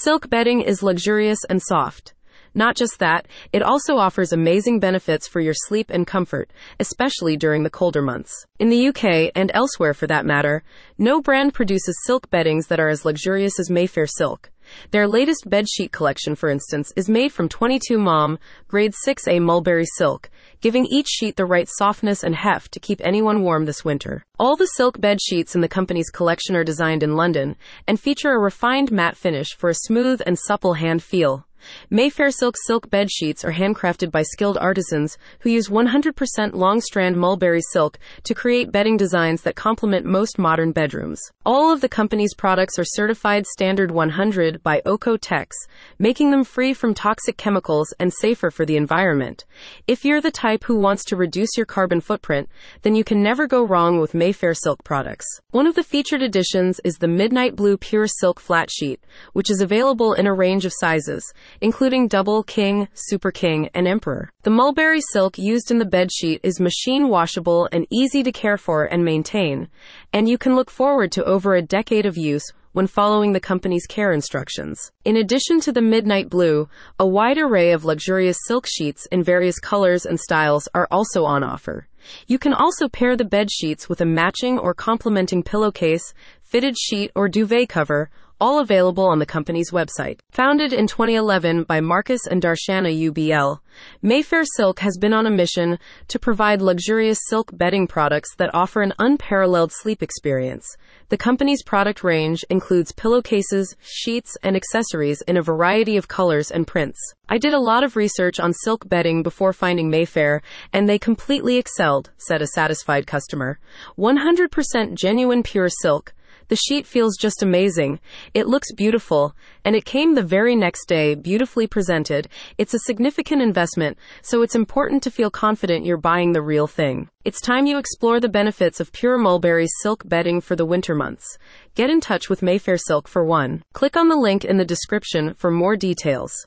Silk bedding is luxurious and soft. Not just that, it also offers amazing benefits for your sleep and comfort, especially during the colder months. In the UK, and elsewhere for that matter, no brand produces silk beddings that are as luxurious as Mayfair Silk. Their latest bedsheet collection, for instance, is made from 22 momme, grade 6A mulberry silk, giving each sheet the right softness and heft to keep anyone warm this winter. All the silk bed sheets in the company's collection are designed in London and feature a refined matte finish for a smooth and supple hand feel. Mayfair Silk silk bed sheets are handcrafted by skilled artisans who use 100% long strand mulberry silk to create bedding designs that complement most modern bedrooms. All of the company's products are certified standard 100 by Oeko-Tex, making them free from toxic chemicals and safer for the environment. If you're the type who wants to reduce your carbon footprint, then you can never go wrong with Mayfair Silk products. One of the featured additions is the Midnight Blue Pure Silk Flat Sheet, which is available in a range of sizes including Double, King, Super King, and Emperor. The mulberry silk used in the bedsheet is machine washable and easy to care for and maintain, and you can look forward to over a decade of use when following the company's care instructions. In addition to the midnight blue, a wide array of luxurious silk sheets in various colors and styles are also on offer. You can also pair the bed sheets with a matching or complementing pillowcase, fitted sheet, or duvet cover, all available on the company's website. Founded in 2011 by Marcus and Darshana UBL, Mayfair Silk has been on a mission to provide luxurious silk bedding products that offer an unparalleled sleep experience. The company's product range includes pillowcases, sheets, and accessories in a variety of colors and prints. I did a lot of research on silk bedding before finding Mayfair, and they completely excelled, said a satisfied customer. 100% genuine pure silk the sheet feels just amazing. It looks beautiful, and it came the very next day, beautifully presented. It's a significant investment, so it's important to feel confident you're buying the real thing. It's time you explore the benefits of pure mulberry silk bedding for the winter months. Get in touch with Mayfair Silk for one. Click on the link in the description for more details.